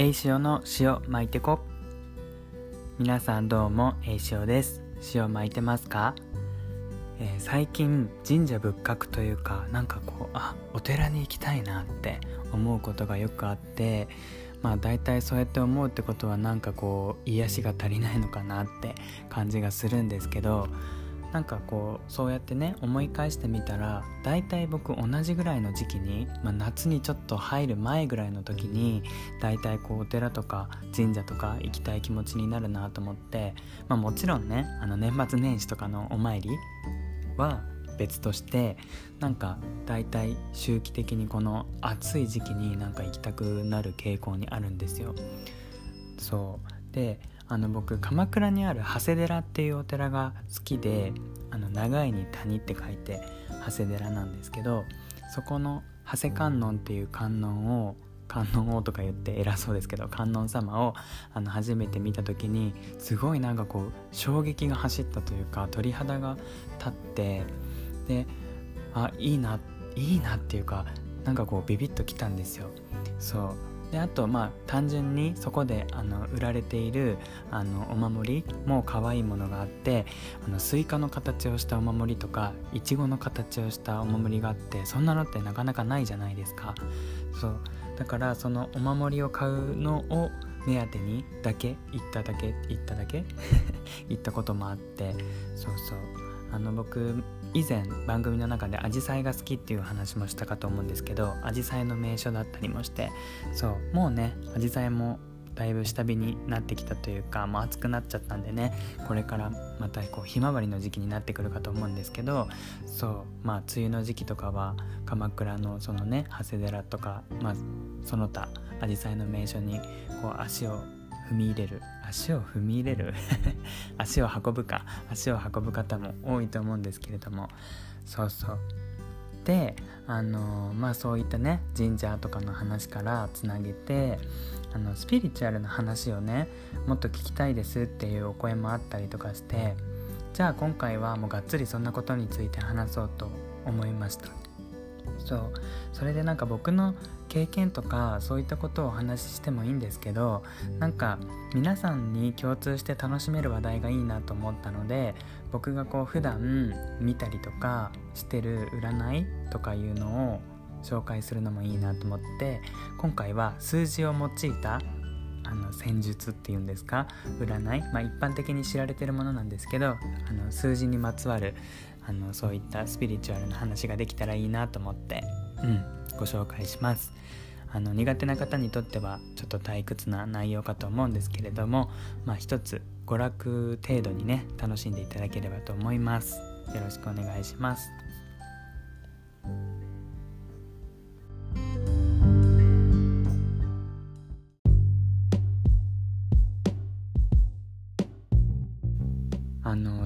栄潮の塩巻いてこ。皆さんどうも栄潮です。塩巻いてますか、えー、最近神社仏閣というかなんかこうあお寺に行きたいなって思うことがよくあってまあ大体そうやって思うってことはなんかこう癒しが足りないのかなって感じがするんですけどなんかこうそうやってね思い返してみたら大体僕同じぐらいの時期に、まあ、夏にちょっと入る前ぐらいの時に大体こうお寺とか神社とか行きたい気持ちになるなと思って、まあ、もちろんねあの年末年始とかのお参りは別としてなんか大体周期的にこの暑い時期になんか行きたくなる傾向にあるんですよ。そうであの僕鎌倉にある長谷寺っていうお寺が好きであの長いに谷って書いて長谷寺なんですけどそこの長谷観音っていう観音を観音王とか言って偉そうですけど観音様をあの初めて見た時にすごいなんかこう衝撃が走ったというか鳥肌が立ってであいいないいなっていうかなんかこうビビッときたんですよ。そう。であとまあ単純にそこであの売られているあのお守りも可愛いものがあってあのスイカの形をしたお守りとかいちごの形をしたお守りがあってそんなのってなかなかないじゃないですか。そう。だからそのお守りを買うのを目当てにだけ行っただけ行っただけ 行ったこともあって。そうそう。あの僕以前番組の中でアジサイが好きっていう話もしたかと思うんですけどアジサイの名所だったりもしてそうもうねアジサイもだいぶ下火になってきたというかもう暑くなっちゃったんでねこれからまたこうひまわりの時期になってくるかと思うんですけどそうまあ梅雨の時期とかは鎌倉のそのね長谷寺とか、まあ、その他アジサイの名所にこう足を踏み入れる。足を踏み入れる。足を運ぶか。足を運ぶ方も多いと思うんですけれども。そうそう。であのまあそういったね神社とかの話からつなげてあのスピリチュアルな話をねもっと聞きたいですっていうお声もあったりとかしてじゃあ今回はもうがっつりそんなことについて話そうと思いましたそう。それでなんか僕の経験とかそういったことをお話ししてもいいんですけどなんか皆さんに共通して楽しめる話題がいいなと思ったので僕がこう普段見たりとかしてる占いとかいうのを紹介するのもいいなと思って今回は数字を用いたあの戦術っていうんですか占い、まあ、一般的に知られてるものなんですけどあの数字にまつわるあのそういったスピリチュアルな話ができたらいいなと思って、うん、ご紹介します。あの苦手な方にとってはちょっと退屈な内容かと思うんですけれどもまあ一つ娯楽程度にね楽しんでいただければと思います。よろしくお願いします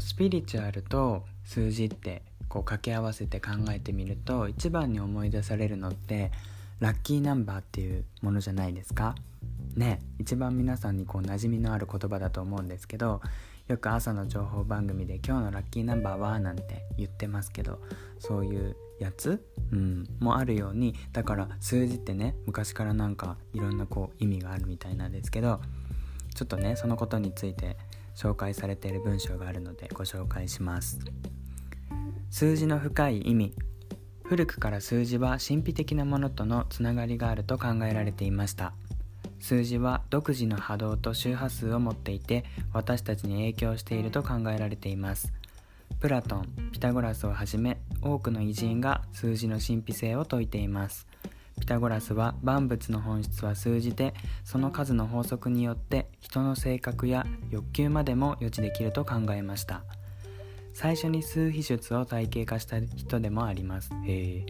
スピリチュアルと数字ってこう掛け合わせて考えてみると一番に思い出されるのってラッキーナンバーっていうものじゃないですか？ね一番皆さんにこう馴染みのある言葉だと思うんですけどよく朝の情報番組で「今日のラッキーナンバーは?」なんて言ってますけどそういうやつ、うん、もあるようにだから数字ってね昔からなんかいろんなこう意味があるみたいなんですけどちょっとねそのことについて紹介されている文章があるのでご紹介します。数字の深い意味。古くから数字は神秘的なものとのつながりがあると考えられていました。数字は独自の波動と周波数を持っていて私たちに影響していると考えられています。プラトンピタゴラスをはじめ多くの偉人が数字の神秘性を説いています。ピタゴラスは万物の本質は数字でその数の法則によって人の性格や欲求までも予知できると考えました。最初に数秘術を体系化した人でもあります。へ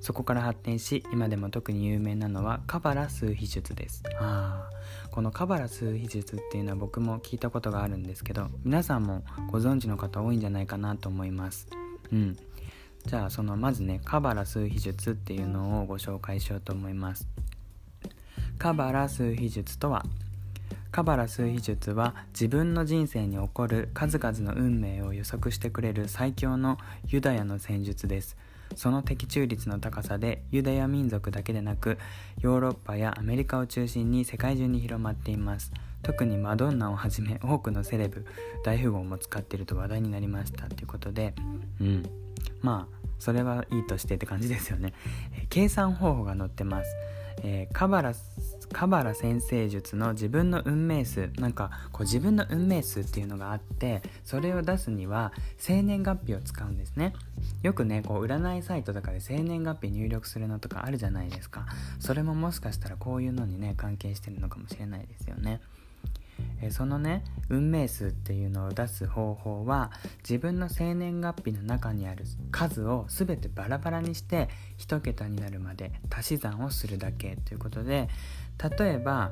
そこから発展し今でも特に有名なのはカバラ数秘術です。あこのカバラ数秘術っていうのは僕も聞いたことがあるんですけど皆さんもご存知の方多いんじゃないかなと思います。うん。じゃあそのまずねカバラ数秘術っていうのをご紹介しようと思います。カバラ数秘術とはカバラ数秘術は自分の人生に起こる数々の運命を予測してくれる最強のユダヤの戦術です。その的中率の高さでユダヤ民族だけでなくヨーロッパやアメリカを中心に世界中に広まっています。特にマドンナをはじめ多くのセレブ大富豪も使っていると話題になりましたということでうん。まあそれはいいとしてって感じですよね、えー、計算方法が載ってます、えー、カバラカバラ先生術の自分の運命数なんかこう自分の運命数っていうのがあってそれを出すには生年月日を使うんですね。よくねこう占いサイトとかで生年月日入力するのとかあるじゃないですか。それももしかしたらこういうのにね関係してるのかもしれないですよね。そのね運命数っていうのを出す方法は自分の生年月日の中にある数を全てバラバラにして1桁になるまで足し算をするだけということで例えば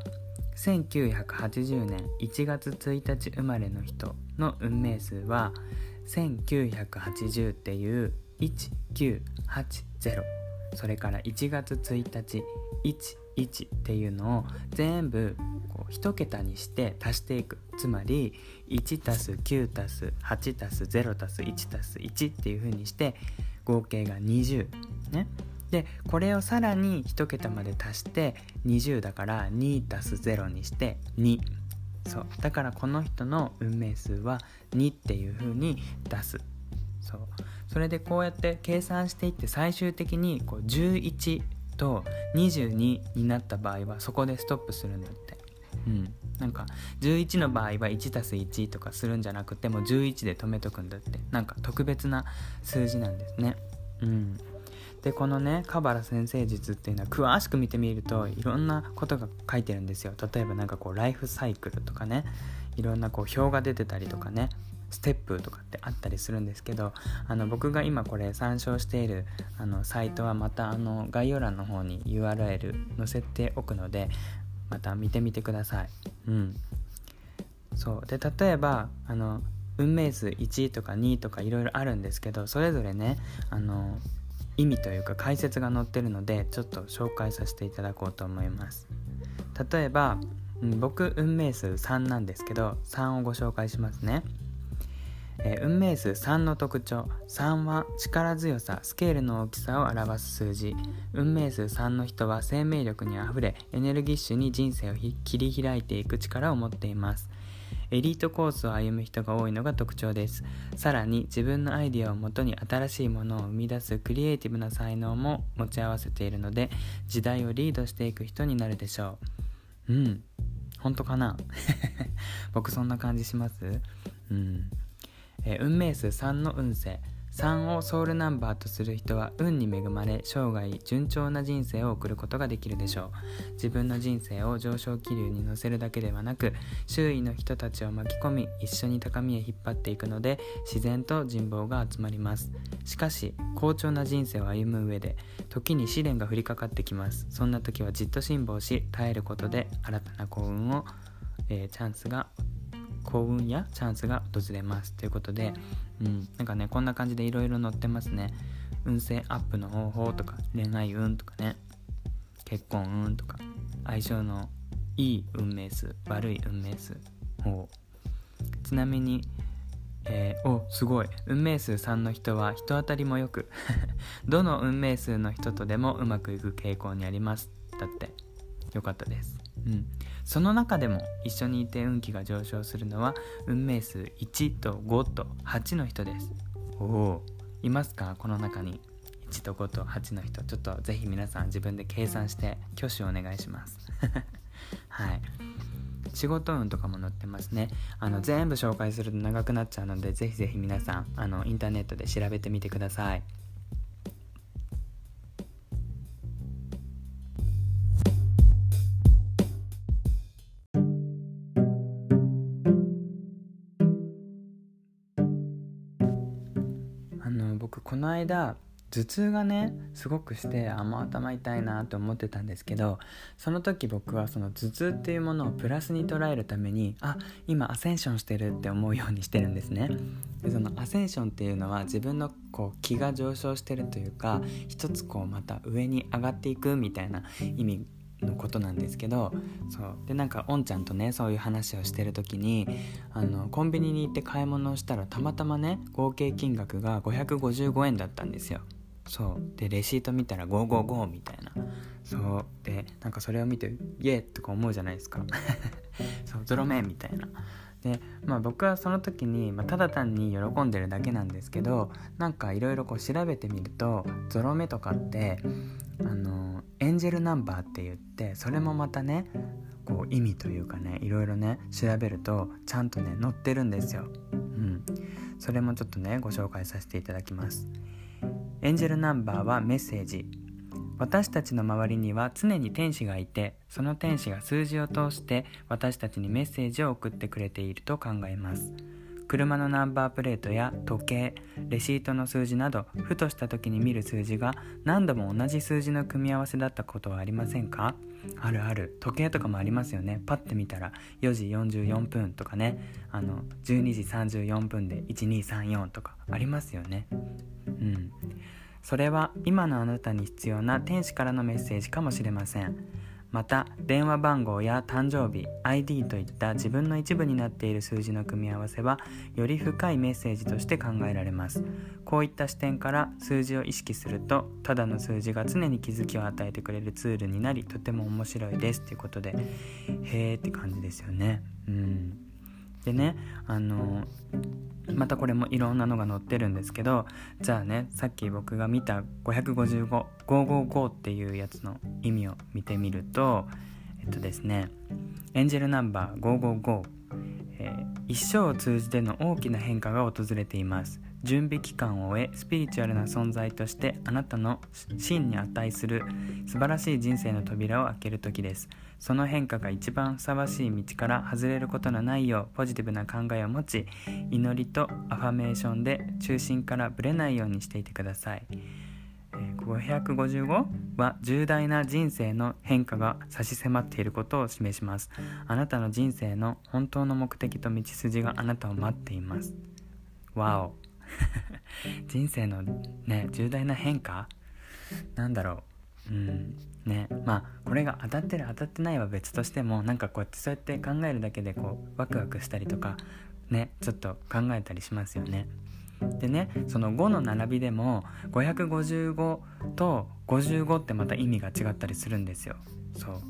1980年1月1日生まれの人の運命数は1980っていう1980それから1月1日11っていうのを全部こう1桁にして足していく。つまり 1+9+8+0+1+1 っていう風にして合計が20ね。でこれをさらに1桁まで足して20だから2 0にして2そう。だからこの人の運命数は2っていう風に出す。そう。それでこうやって計算していって最終的にこう11と22になった場合はそこでストップするんだって。うん。なんか11の場合は 1+1 とかするんじゃなくても11で止めとくんだって。なんか特別な数字なんですね。うん。でこのねカバラ先生術っていうのは詳しく見てみるといろんなことが書いてるんですよ。例えば何かこうライフサイクルとかね。いろんなこう表が出てたりとかね。ステップとかってあったりするんですけどあの僕が今これ参照しているあのサイトはまたあの概要欄の方に URL 載せておくのでまた見てみてください。うん、そう。で例えばあの運命数1とか2とかいろいろあるんですけどそれぞれねあの意味というか解説が載ってるのでちょっと紹介させていただこうと思います。例えば、僕運命数3なんですけど3をご紹介しますね。えー、運命数3の特徴。3は力強さスケールの大きさを表す数字。運命数3の人は生命力にあふれエネルギッシュに人生を切り開いていく力を持っています。エリートコースを歩む人が多いのが特徴です。さらに自分のアイデアをもとに新しいものを生み出すクリエイティブな才能も持ち合わせているので時代をリードしていく人になるでしょう。うん。本当かな？僕そんな感じします？うん。えー、運命数3の運勢。3をソウルナンバーとする人は運に恵まれ生涯順調な人生を送ることができるでしょう。自分の人生を上昇気流に乗せるだけではなく周囲の人たちを巻き込み一緒に高みへ引っ張っていくので自然と人望が集まります。しかし好調な人生を歩む上で時に試練が降りかかってきます。そんな時はじっと辛抱し耐えることで新たな幸運を、えー、チャンスが幸運やチャンスが訪れますということで、うん、なんかねこんな感じでいろいろ載ってますね。運勢アップの方法とか恋愛運とかね。結婚運とか相性のいい運命数悪い運命数を。ちなみにえー、おすごい。運命数3の人は人当たりもよく どの運命数の人とでもうまくいく傾向にあります。だってよかったですうん。その中でも一緒にいて運気が上昇するのは運命数1と5と8の人です。おお。いますか？この中に。1と5と8の人。ちょっとぜひ皆さん自分で計算して挙手お願いします。はい。仕事運とかも載ってますね。あの全部紹介すると長くなっちゃうのでぜひぜひ皆さんあのインターネットで調べてみてくださいの間頭痛がねすごくしてあもう頭痛いなと思ってたんですけどその時僕はその頭痛っていうものをプラスに捉えるためにあ今アセンションしてるって思うようにしてるんですね。でそのアセンションっていうのは自分のこう気が上昇してるというか一つこうまた上に上がっていくみたいな意味のことなんですけどそう。でなんかおんちゃんとねそういう話をしてる時にあのコンビニに行って買い物をしたらたまたまね合計金額が555円だったんですよ。そう。でレシート見たら555みたいな。そう。でなんかそれを見てイエーとか思うじゃないですか。そう。ゾロ目みたいな。でまあ僕はその時に、まあ、ただ単に喜んでるだけなんですけどなんかいろいろ調べてみるとゾロ目とかってあのエンジェルナンバーって言ってそれもまたねこう意味というかねいろいろね調べるとちゃんとね載ってるんですよ。うん、それもちょっとねご紹介させていただきます。エンジェルナンバーはメッセージ私たちの周りには常に天使がいてその天使が数字を通して私たちにメッセージを送ってくれていると考えます。車のナンバープレートや時計レシートの数字などふとした時に見る数字が何度も同じ数字の組み合わせだったことはありませんか？あるある。時計とかもありますよね。パッて見たら4時44分とかね。あの12時34分で1234とかありますよね。うん。それは今のあなたに必要な天使からのメッセージかもしれません。また電話番号や誕生日 ID といった自分の一部になっている数字の組み合わせはより深いメッセージとして考えられます。こういった視点から数字を意識するとただの数字が常に気づきを与えてくれるツールになりとても面白いです。ということでへーって感じですよね。うん。でねあのまたこれもいろんなのが載ってるんですけどじゃあねさっき僕が見た555555っていうやつの意味を見てみるとえっとですねエンジェルナンバー555、えー、一生を通じての大きな変化が訪れています。準備期間を終えスピリチュアルな存在としてあなたの真に値する素晴らしい人生の扉を開ける時です。その変化が一番ふさわしい道から外れることのないようポジティブな考えを持ち祈りとアファメーションで中心からぶれないようにしていてください。555は重大な人生の変化が差し迫っていることを示します。あなたの人生の本当の目的と道筋があなたを待っています。わお。人生のね重大な変化？なんだろう？うんねまあこれが当たってる当たってないは別としてもなんかこうやってそうやって考えるだけでこうワクワクしたりとかねちょっと考えたりしますよね。でねその5の並びでも555と55ってまた意味が違ったりするんですよ。そう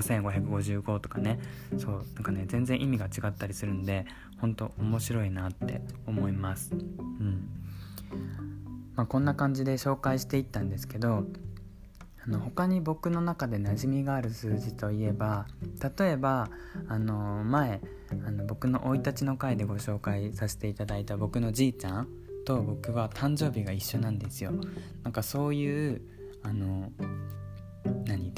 5555とかね。そうなんかね全然意味が違ったりするんでほんと面白いなって思います。うん。まあ、こんな感じで紹介していったんですけどあの他に僕の中で馴染みがある数字といえば例えばあの前あの僕の生い立ちの回でご紹介させていただいた僕のじいちゃんと僕は誕生日が一緒なんですよ。なんかそういうあの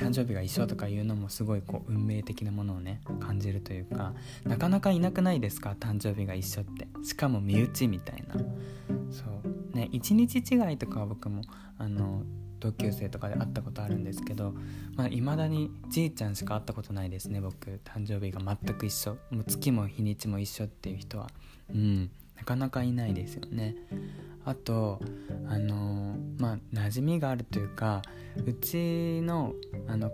誕生日が一緒とかいうのもすごいこう運命的なものをね感じるというかなかなかいなくないですか？誕生日が一緒って。しかも身内みたいな。そう。ね一日違いとかは僕もあの同級生とかで会ったことあるんですけどいまあ、未だにじいちゃんしか会ったことないですね僕。誕生日が全く一緒。もう月も日にちも一緒っていう人は。うん。なかなかいないですよね。あとあの、まあ馴染みがあるというかうちのあの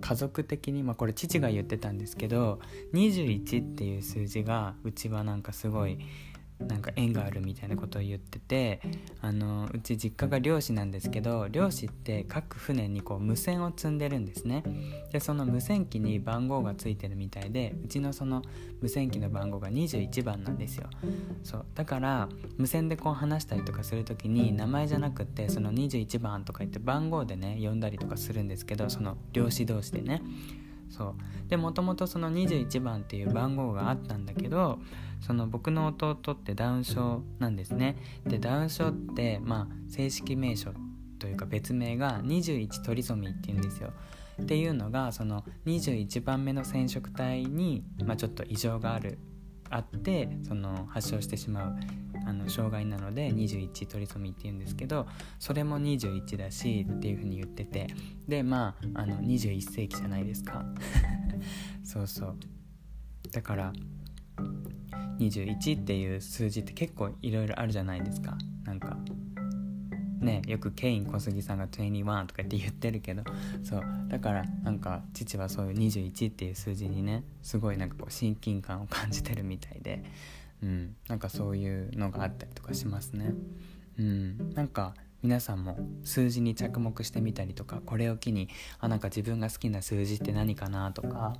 家族的に、まあ、これ父が言ってたんですけど21っていう数字がうちはなんかすごいなんか縁があるみたいなことを言っててあのうち実家が漁師なんですけど漁師って各船にこう無線を積んでるんですね。でその無線機に番号がついてるみたいでうちのその無線機の番号が21番なんですよ。そう。だから無線でこう話したりとかする時に名前じゃなくってその21番とか言って番号でね呼んだりとかするんですけどその漁師同士でね。そう。でもともとその21番っていう番号があったんだけどその僕の弟ってダウン症なんですね。でダウン症ってまあ正式名称というか別名が21トリソミっていうんですよ。っていうのがその21番目の染色体に、まあ、ちょっと異常があるあってその発症してしまう。あの障害なので21トリソミーっていうんですけどそれも21だしっていうふうに言ってて。でまああの21世紀じゃないですか。そうそう。だから21っていう数字って結構いろいろあるじゃないですか。なんかねよくケイン小杉さんが21とかって言ってるけど。そう。だからなんか父はそういう21っていう数字にねすごいなんかこう親近感を感じてるみたいでうん。なんかそういうのがあったりとかしますね。うん。なんか皆さんも数字に着目してみたりとかこれを機にあなんか自分が好きな数字って何かなとか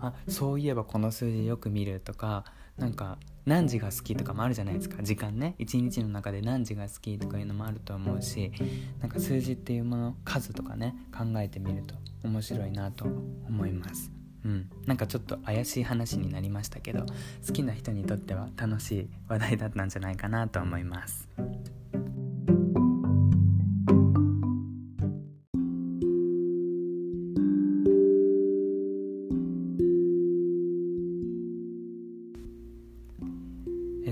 あそういえばこの数字よく見るとかなんか何時が好きとかもあるじゃないですか。時間ね。一日の中で何時が好きとかいうのもあると思うしなんか数字っていうもの数とかね考えてみると面白いなと思います。うん、なんかちょっと怪しい話になりましたけど好きな人にとっては楽しい話題だったんじゃないかなと思います。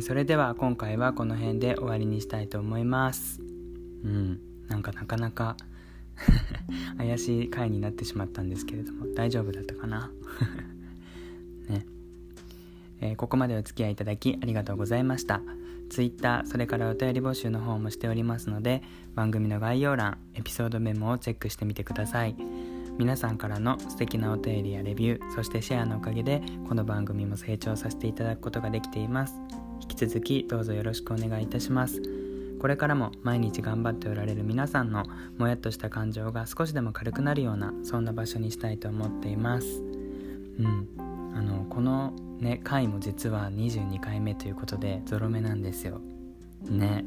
それでは今回はこの辺で終わりにしたいと思います。うん。なんかなかなか 怪しい回になってしまったんですけれども大丈夫だったかな？ね。えー、ここまでお付き合いいただきありがとうございました。Twitter それからお便り募集の方もしておりますので番組の概要欄エピソードメモをチェックしてみてください。皆さんからの素敵なお便りやレビューそしてシェアのおかげでこの番組も成長させていただくことができています。引き続きどうぞよろしくお願いいたします。これからも毎日頑張っておられる皆さんのもやっとした感情が少しでも軽くなるようなそんな場所にしたいと思っています。うん。あのこのね回も実は22回目ということでゾロ目なんですよ。ね。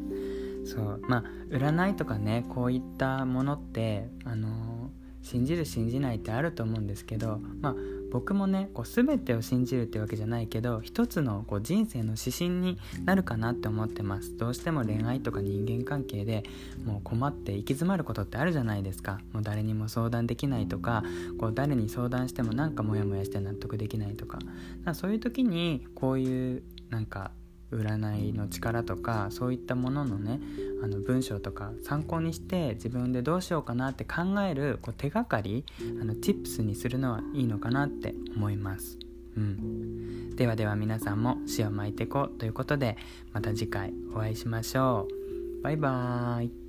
そう。まあ占いとかねこういったものってあの信じる信じないってあると思うんですけどまあ僕もねこう全てを信じるってわけじゃないけど一つのこう人生の指針になるかなって思ってます。どうしても恋愛とか人間関係でもう困って行き詰まることってあるじゃないですか。もう誰にも相談できないとかこう誰に相談してもなんかモヤモヤして納得できないとか。かそういう時にこういうなんか占いの力とかそういったもののねあの文章とか参考にして自分でどうしようかなって考えるこう手がかりあのチップスにするのはいいのかなって思います。うん、ではでは皆さんも塩巻いてこうということでまた次回お会いしましょう。バイバーイ。